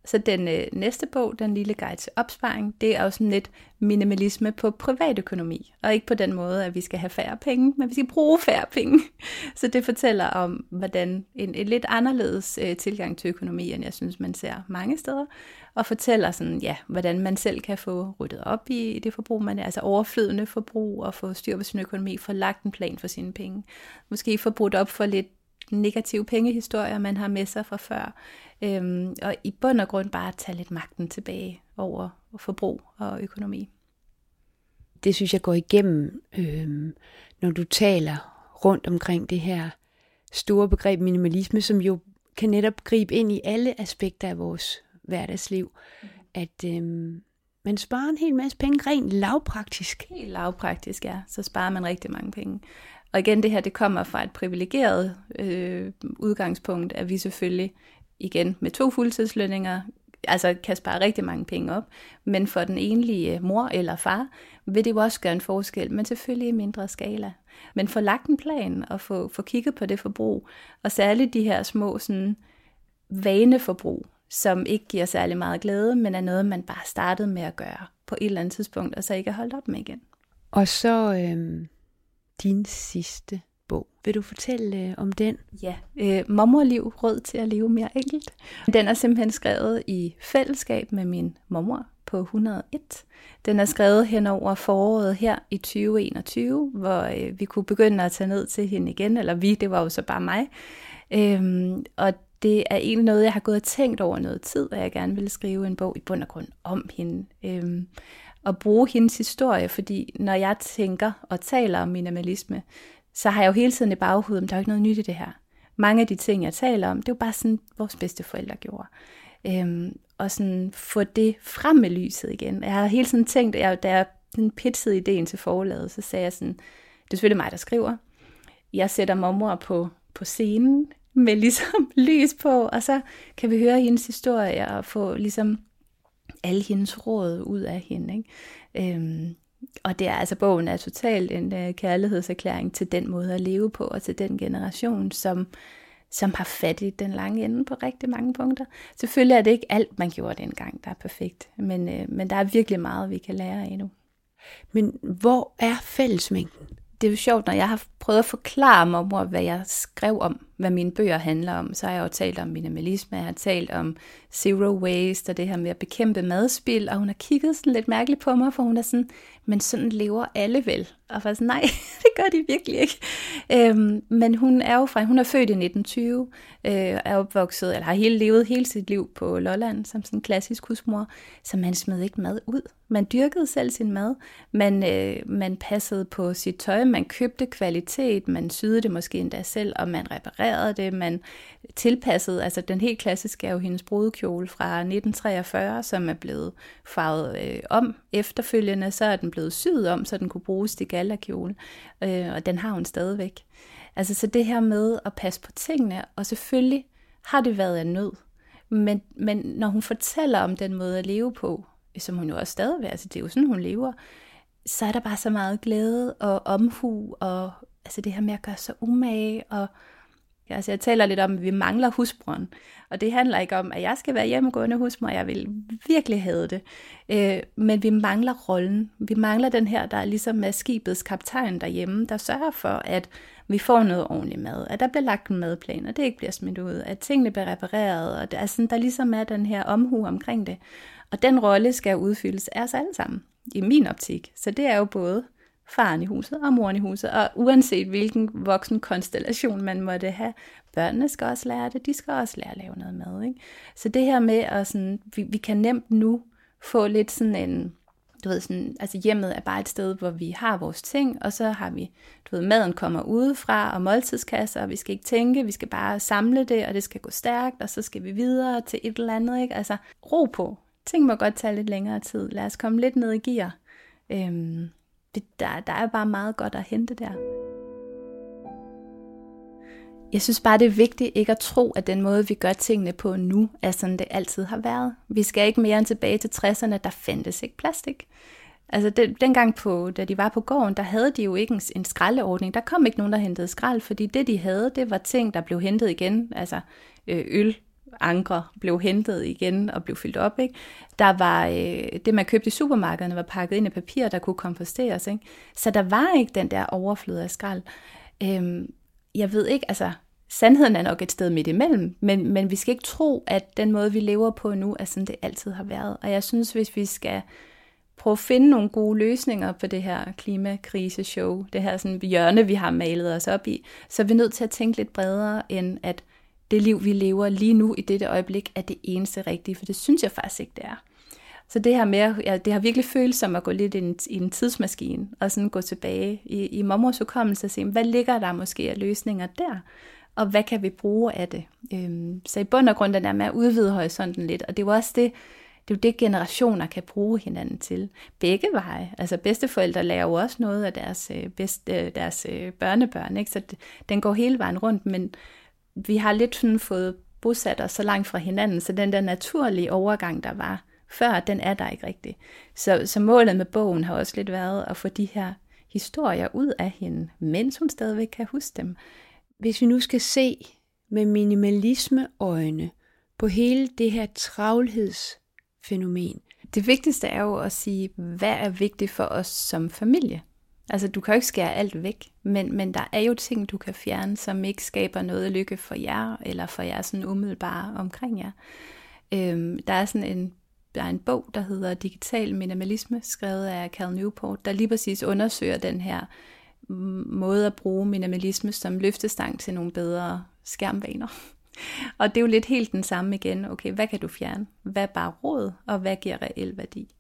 [SPEAKER 1] Så den øh, næste bog, Den lille guide til opsparing, det er også sådan lidt minimalisme på privatøkonomi. Og ikke på den måde, at vi skal have færre penge, men vi skal bruge færre penge. Så det fortæller om, hvordan en, en lidt anderledes øh, tilgang til økonomi, end jeg synes, man ser mange steder. Og fortæller sådan, ja, hvordan man selv kan få ryddet op i, i det forbrug, man er, altså overflydende forbrug, og få styr på sin økonomi, få lagt en plan for sine penge. Måske få brudt op for lidt negative pengehistorier, man har med sig fra før. Øhm, og i bund og grund bare tage lidt magten tilbage over forbrug og økonomi.
[SPEAKER 2] Det synes jeg går igennem, øhm, når du taler rundt omkring det her store begreb minimalisme, som jo kan netop gribe ind i alle aspekter af vores hverdagsliv. Mm. At øhm, man sparer en hel masse penge rent lavpraktisk.
[SPEAKER 1] Helt lavpraktisk, ja. Så sparer man rigtig mange penge. Og igen, det her, det kommer fra et privilegeret øh, udgangspunkt, at vi selvfølgelig igen med to fuldtidslønninger, altså kan spare rigtig mange penge op, men for den enlige øh, mor eller far vil det jo også gøre en forskel, men selvfølgelig i mindre skala. Men få lagt en plan og få, få kigget på det forbrug, og særligt de her små sådan, vaneforbrug, som ikke giver særlig meget glæde, men er noget, man bare startede med at gøre på et eller andet tidspunkt, og så ikke har holdt op med igen.
[SPEAKER 2] Og så øh, din sidste bog. Vil du fortælle øh, om den?
[SPEAKER 1] Ja, øh, Mormorliv, råd til at leve mere enkelt. Den er simpelthen skrevet i fællesskab med min mormor på 101. Den er skrevet hen over foråret her i 2021, hvor øh, vi kunne begynde at tage ned til hende igen, eller vi, det var jo så bare mig. Øhm, og det er egentlig noget, jeg har gået og tænkt over noget tid, at jeg gerne ville skrive en bog i bund og grund om hende. Øhm, at bruge hendes historie, fordi når jeg tænker og taler om minimalisme, så har jeg jo hele tiden i baghovedet, at der er ikke noget nyt i det her. Mange af de ting, jeg taler om, det er jo bare sådan, vores bedste forældre gjorde. Øhm, og sådan få det frem med lyset igen. Jeg har hele tiden tænkt, at da jeg den pitsede ideen til forlaget, så sagde jeg sådan, det er selvfølgelig mig, der skriver. Jeg sætter mormor på, på scenen med ligesom lys på, og så kan vi høre hendes historie og få ligesom alle hendes råd ud af hende. Ikke? Øhm, og det er altså, bogen er totalt en uh, kærlighedserklæring til den måde at leve på, og til den generation, som, som har fat i den lange ende på rigtig mange punkter. Selvfølgelig er det ikke alt, man gjorde dengang, der er perfekt, men, øh, men der er virkelig meget, vi kan lære af nu.
[SPEAKER 2] Men hvor er fællesmængden?
[SPEAKER 1] Det er jo sjovt, når jeg har prøvet at forklare mig, hvad jeg skrev om, hvad mine bøger handler om, så har jeg jo talt om minimalisme, jeg har talt om zero waste og det her med at bekæmpe madspil, og hun har kigget sådan lidt mærkeligt på mig, for hun er sådan, men sådan lever alle vel. Og jeg sådan, nej, det gør de virkelig ikke. Øhm, men hun er jo fra, hun er født i 1920, øh, er opvokset, eller har hele levet hele sit liv på Lolland, som sådan en klassisk husmor, så man smed ikke mad ud. Man dyrkede selv sin mad, man, øh, man passede på sit tøj, man købte kvalitet, man syede det måske endda selv, og man reparerede det, man tilpassede, altså den helt klassiske er jo hendes brudekjole fra 1943, som er blevet farvet øh, om efterfølgende, så er den blevet syet om, så den kunne bruges til gallerkjole, øh, og den har hun stadigvæk. Altså så det her med at passe på tingene, og selvfølgelig har det været af nød, men, men når hun fortæller om den måde at leve på, som hun jo også stadigvæk, altså det er jo sådan, hun lever, så er der bare så meget glæde og omhu, og altså det her med at gøre sig umage, og Altså jeg taler lidt om, at vi mangler husbrønd, og det handler ikke om, at jeg skal være hjemmegående husmor, jeg vil virkelig have det. Øh, men vi mangler rollen. Vi mangler den her, der er ligesom er skibets kaptajn derhjemme, der sørger for, at vi får noget ordentligt mad, at der bliver lagt en madplan, og det ikke bliver smidt ud, at tingene bliver repareret, og der, altså, der ligesom er den her omhu omkring det. Og den rolle skal udfyldes af os alle sammen, i min optik. Så det er jo både faren i huset og moren i huset, og uanset hvilken voksen konstellation man måtte have, børnene skal også lære det, de skal også lære at lave noget mad. Ikke? Så det her med, at sådan, vi, vi kan nemt nu få lidt sådan en, du ved, sådan, altså hjemmet er bare et sted, hvor vi har vores ting, og så har vi, du ved, maden kommer udefra, og måltidskasser, og vi skal ikke tænke, vi skal bare samle det, og det skal gå stærkt, og så skal vi videre til et eller andet, ikke? Altså, ro på. Ting må godt tage lidt længere tid. Lad os komme lidt ned i gear. Øhm, det, der, der er bare meget godt at hente der. Jeg synes bare, det er vigtigt ikke at tro, at den måde, vi gør tingene på nu, er sådan, det altid har været. Vi skal ikke mere end tilbage til 60'erne, der fandtes ikke plastik. Altså den, dengang, på, da de var på gården, der havde de jo ikke en, en skraldeordning. Der kom ikke nogen, der hentede skrald, fordi det, de havde, det var ting, der blev hentet igen. Altså øh, øl, ankre blev hentet igen og blev fyldt op. Ikke? Der var øh, det, man købte i supermarkederne, var pakket ind i papir, der kunne komposteres. Ikke? Så der var ikke den der overflod af skrald. Øhm, jeg ved ikke, altså sandheden er nok et sted midt imellem, men, men vi skal ikke tro, at den måde, vi lever på nu, er sådan, det altid har været. Og jeg synes, hvis vi skal prøve at finde nogle gode løsninger på det her klimakrise-show, det her sådan hjørne, vi har malet os op i, så er vi nødt til at tænke lidt bredere, end at det liv, vi lever lige nu i dette øjeblik, er det eneste rigtige, for det synes jeg faktisk ikke, det er. Så det her med, ja, det har virkelig følt som at gå lidt i en, i en tidsmaskine, og sådan gå tilbage i, i mormors hukommelse og se, hvad ligger der måske af løsninger der, og hvad kan vi bruge af det. Øhm, så i bund og grund den er med at udvide horisonten lidt, og det er jo også det, det er jo det, generationer kan bruge hinanden til. Begge veje. Altså bedsteforældre lærer jo også noget af deres, øh, bedste, øh, deres øh, børnebørn, ikke? så den går hele vejen rundt, men vi har lidt sådan fået bosat os så langt fra hinanden, så den der naturlige overgang, der var før, den er der ikke rigtig. Så, så målet med bogen har også lidt været at få de her historier ud af hende, mens hun stadigvæk kan huske dem.
[SPEAKER 2] Hvis vi nu skal se med minimalisme øjne på hele det her travlhedsfænomen.
[SPEAKER 1] Det vigtigste er jo at sige, hvad er vigtigt for os som familie? Altså, du kan jo ikke skære alt væk, men, men der er jo ting, du kan fjerne, som ikke skaber noget lykke for jer, eller for jer sådan umiddelbare omkring jer. Øhm, der er sådan en, der er en bog, der hedder Digital Minimalisme, skrevet af Cal Newport, der lige præcis undersøger den her måde at bruge minimalisme som løftestang til nogle bedre skærmvaner. Og det er jo lidt helt den samme igen. Okay, hvad kan du fjerne? Hvad er bare råd, og hvad giver reel værdi?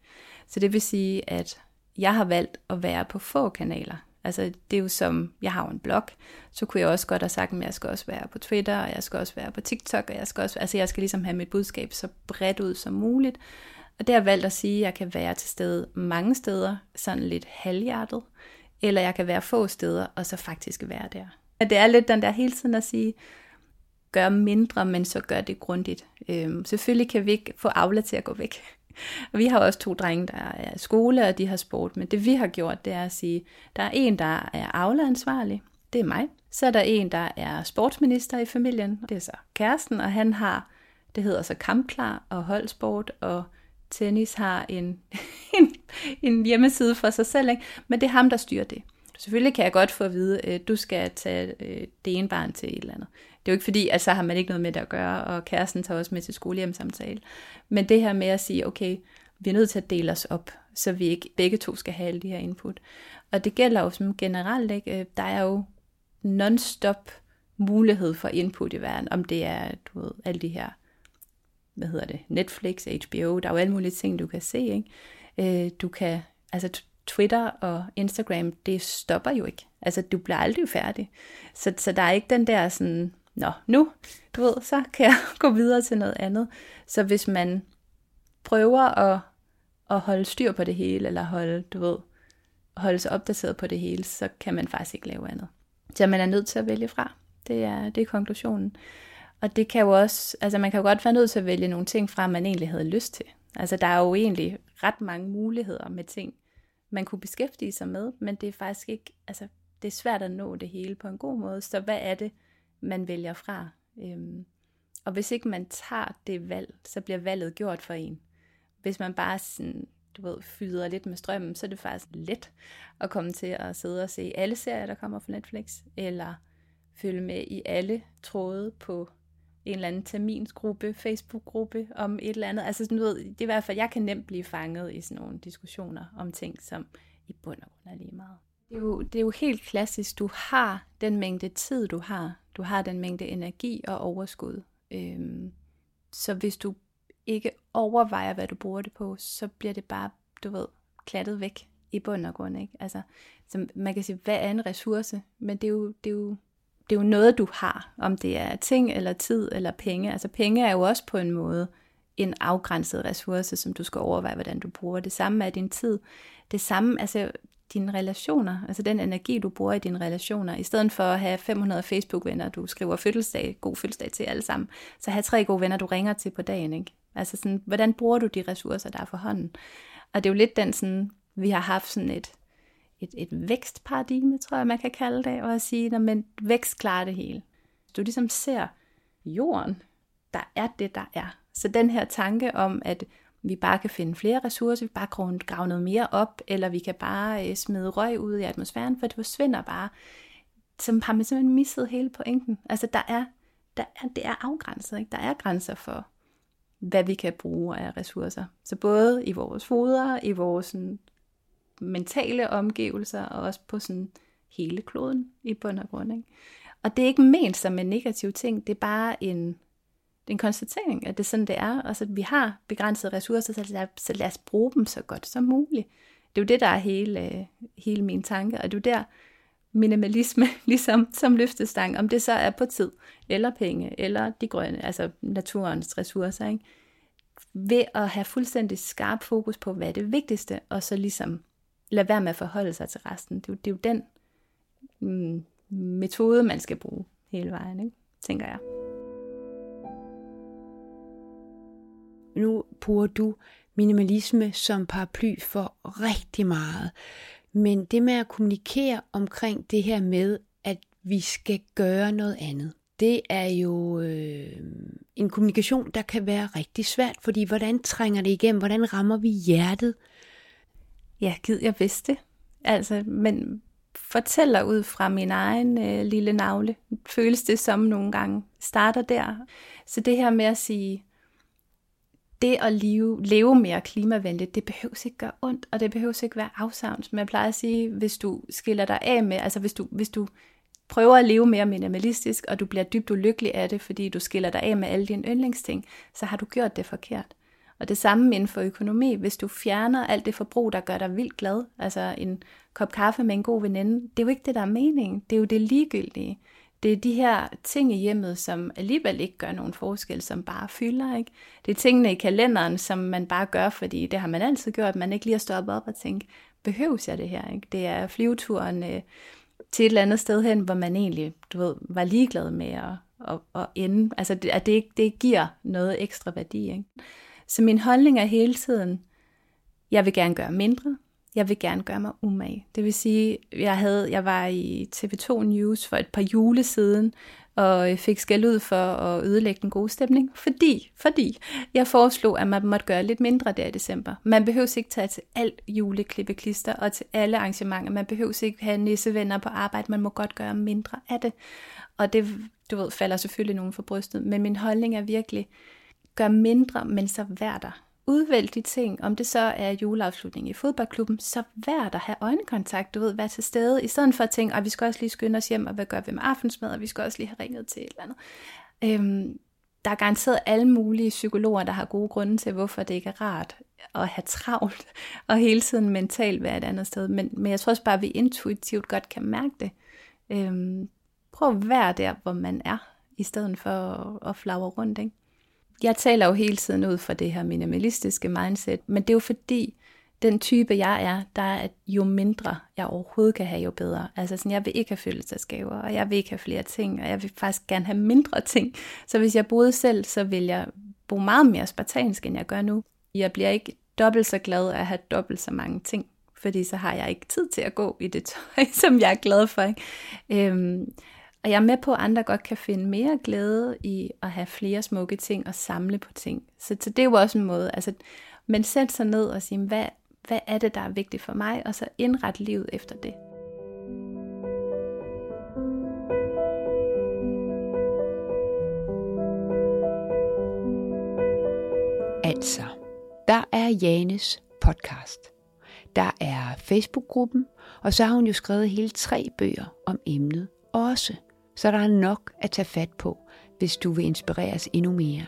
[SPEAKER 1] Så det vil sige, at jeg har valgt at være på få kanaler. Altså det er jo som, jeg har jo en blog, så kunne jeg også godt have sagt, at jeg skal også være på Twitter, og jeg skal også være på TikTok, og jeg skal også, altså jeg skal ligesom have mit budskab så bredt ud som muligt. Og det har jeg valgt at sige, at jeg kan være til stede mange steder, sådan lidt halvhjertet, eller jeg kan være få steder, og så faktisk være der. Det er lidt den der hele tiden at sige, gør mindre, men så gør det grundigt. Øhm, selvfølgelig kan vi ikke få Aula til at gå væk. Og vi har også to drenge, der er i skole, og de har sport. Men det vi har gjort, det er at sige, der er en, der er afleansvarlig, det er mig. Så er der en, der er sportsminister i familien, det er så kæresten, og han har, det hedder så kampklar og holdsport, og tennis har en, en, en hjemmeside for sig selv, ikke? men det er ham, der styrer det. Selvfølgelig kan jeg godt få at vide, at du skal tage øh, det ene barn til et eller andet. Det er jo ikke fordi, at så har man ikke noget med det at gøre, og kæresten tager også med til skolehjemsamtale. Men det her med at sige, okay, vi er nødt til at dele os op, så vi ikke begge to skal have alle de her input. Og det gælder jo som generelt, ikke? Øh, der er jo non-stop mulighed for input i verden, om det er, du ved, alle de her, hvad hedder det, Netflix, HBO, der er jo alle mulige ting, du kan se, ikke? Øh, du kan, altså Twitter og Instagram, det stopper jo ikke. Altså, du bliver aldrig færdig. Så, så der er ikke den der sådan, nå, nu, du ved, så kan jeg gå videre til noget andet. Så hvis man prøver at, at holde styr på det hele, eller holde, du ved, holde sig opdateret på det hele, så kan man faktisk ikke lave andet. Så man er nødt til at vælge fra. Det er, det er konklusionen. Og det kan jo også, altså man kan jo godt være nødt til at vælge nogle ting fra, man egentlig havde lyst til. Altså der er jo egentlig ret mange muligheder med ting, man kunne beskæftige sig med, men det er faktisk ikke, altså det er svært at nå det hele på en god måde, så hvad er det, man vælger fra? Øhm, og hvis ikke man tager det valg, så bliver valget gjort for en. Hvis man bare sådan, du ved, fyder lidt med strømmen, så er det faktisk let at komme til at sidde og se alle serier, der kommer fra Netflix, eller følge med i alle tråde på en eller anden terminsgruppe, Facebook-gruppe om et eller andet. Altså sådan ved, det er i hvert fald, jeg kan nemt blive fanget i sådan nogle diskussioner om ting, som i bund og grund er lige meget. Det er, jo, det er jo helt klassisk, du har den mængde tid, du har. Du har den mængde energi og overskud. Øhm, så hvis du ikke overvejer, hvad du bruger det på, så bliver det bare, du ved, klattet væk i bund og grund. Ikke? Altså, så man kan sige, hvad er en ressource? Men det er jo, det er jo det er jo noget, du har, om det er ting eller tid eller penge. Altså penge er jo også på en måde en afgrænset ressource, som du skal overveje, hvordan du bruger. Det samme er din tid. Det samme, altså dine relationer, altså den energi, du bruger i dine relationer. I stedet for at have 500 Facebook-venner, du skriver fødselsdag, god fødselsdag til alle sammen, så have tre gode venner, du ringer til på dagen. Ikke? Altså sådan, hvordan bruger du de ressourcer, der er for hånden? Og det er jo lidt den sådan, vi har haft sådan et, et, et vækstparadigme, tror jeg, man kan kalde det, og at sige, men vækst klarer det hele. Du ligesom ser jorden, der er det, der er. Så den her tanke om, at vi bare kan finde flere ressourcer, vi bare kan grave noget mere op, eller vi kan bare øh, smide røg ud i atmosfæren, for det forsvinder bare. Så har man simpelthen misset hele pointen. Altså der er, der er, det er afgrænset, ikke? der er grænser for, hvad vi kan bruge af ressourcer. Så både i vores foder, i vores sådan, mentale omgivelser, og også på sådan hele kloden i bund og grund. Ikke? Og det er ikke ment som en negativ ting, det er bare en, det er en konstatering, at det er sådan, det er. Og så vi har begrænsede ressourcer, så lad, så lad os bruge dem så godt som muligt. Det er jo det, der er hele, øh, hele min tanke, og det er jo der, minimalisme ligesom som løftestang, om det så er på tid, eller penge, eller de grønne, altså naturens ressourcer, ikke? ved at have fuldstændig skarp fokus på, hvad er det vigtigste, og så ligesom lade være med at forholde sig til resten. Det er jo, det er jo den mm, metode, man skal bruge hele vejen, ikke? tænker jeg.
[SPEAKER 2] Nu bruger du minimalisme som paraply for rigtig meget. Men det med at kommunikere omkring det her med, at vi skal gøre noget andet, det er jo øh, en kommunikation, der kan være rigtig svært, fordi hvordan trænger det igennem? Hvordan rammer vi hjertet
[SPEAKER 1] ja, gid jeg vidste. Altså, men fortæller ud fra min egen øh, lille navle, føles det som nogle gange starter der. Så det her med at sige, det at leve, leve mere klimavenligt, det behøver ikke gøre ondt, og det behøver ikke være afsavns. Men jeg plejer at sige, hvis du skiller dig af med, altså hvis du, hvis du prøver at leve mere minimalistisk, og du bliver dybt ulykkelig af det, fordi du skiller dig af med alle dine yndlingsting, så har du gjort det forkert. Og det samme inden for økonomi, hvis du fjerner alt det forbrug, der gør dig vildt glad, altså en kop kaffe med en god veninde, det er jo ikke det, der er meningen. Det er jo det ligegyldige. Det er de her ting i hjemmet, som alligevel ikke gør nogen forskel, som bare fylder. Ikke? Det er tingene i kalenderen, som man bare gør, fordi det har man altid gjort, man ikke lige har stoppet op og tænkt, behøves jeg det her? Ikke? Det er flyveturen øh, til et eller andet sted hen, hvor man egentlig du ved, var ligeglad med at, at, at ende. Altså, det, at det, det giver noget ekstra værdi. Ikke? Så min holdning er hele tiden, jeg vil gerne gøre mindre, jeg vil gerne gøre mig umage. Det vil sige, jeg havde, jeg var i TV2 News for et par jule siden, og fik skæld ud for at ødelægge den gode stemning, fordi, fordi jeg foreslog, at man måtte gøre lidt mindre der i december. Man behøver ikke tage til alt juleklippeklister og til alle arrangementer. Man behøver ikke have nissevenner på arbejde. Man må godt gøre mindre af det. Og det, du ved, falder selvfølgelig nogen for brystet. Men min holdning er virkelig, gør mindre, men så vær der udvælg de ting, om det så er juleafslutning i fodboldklubben, så vær der have øjenkontakt, du ved, vær til stede, i stedet for at tænke, at vi skal også lige skynde os hjem, og hvad gør vi med aftensmad, og vi skal også lige have ringet til et eller andet. Øhm, der er garanteret alle mulige psykologer, der har gode grunde til, hvorfor det ikke er rart at have travlt, og hele tiden mentalt være et andet sted. Men, men jeg tror også bare, at vi intuitivt godt kan mærke det. Øhm, prøv at være der, hvor man er, i stedet for at, at flagre rundt, ikke? Jeg taler jo hele tiden ud fra det her minimalistiske mindset, men det er jo fordi, den type jeg er, der er, at jo mindre jeg overhovedet kan have, jo bedre. Altså sådan, jeg vil ikke have følelsesgaver, og jeg vil ikke have flere ting, og jeg vil faktisk gerne have mindre ting. Så hvis jeg boede selv, så vil jeg bo meget mere spartansk, end jeg gør nu. Jeg bliver ikke dobbelt så glad af at have dobbelt så mange ting, fordi så har jeg ikke tid til at gå i det tøj, som jeg er glad for. Ikke? Øhm, og jeg er med på, at andre godt kan finde mere glæde i at have flere smukke ting og samle på ting. Så, så det er jo også en måde. Altså, men sæt sig ned og sige, hvad, hvad er det, der er vigtigt for mig, og så indret livet efter det.
[SPEAKER 2] Altså, der er Janes podcast. Der er Facebook-gruppen, og så har hun jo skrevet hele tre bøger om emnet også. Så der er nok at tage fat på, hvis du vil inspireres endnu mere.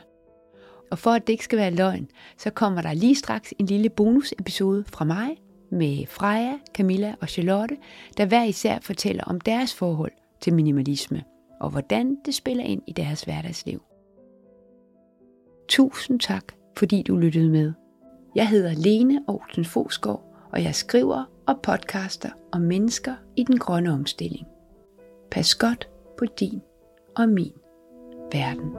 [SPEAKER 2] Og for at det ikke skal være løgn, så kommer der lige straks en lille bonusepisode fra mig med Freja, Camilla og Charlotte, der hver især fortæller om deres forhold til minimalisme og hvordan det spiller ind i deres hverdagsliv. Tusind tak, fordi du lyttede med. Jeg hedder Lene Aarhusen Fosgaard, og jeg skriver og podcaster om mennesker i den grønne omstilling. Pas godt på din og min verden.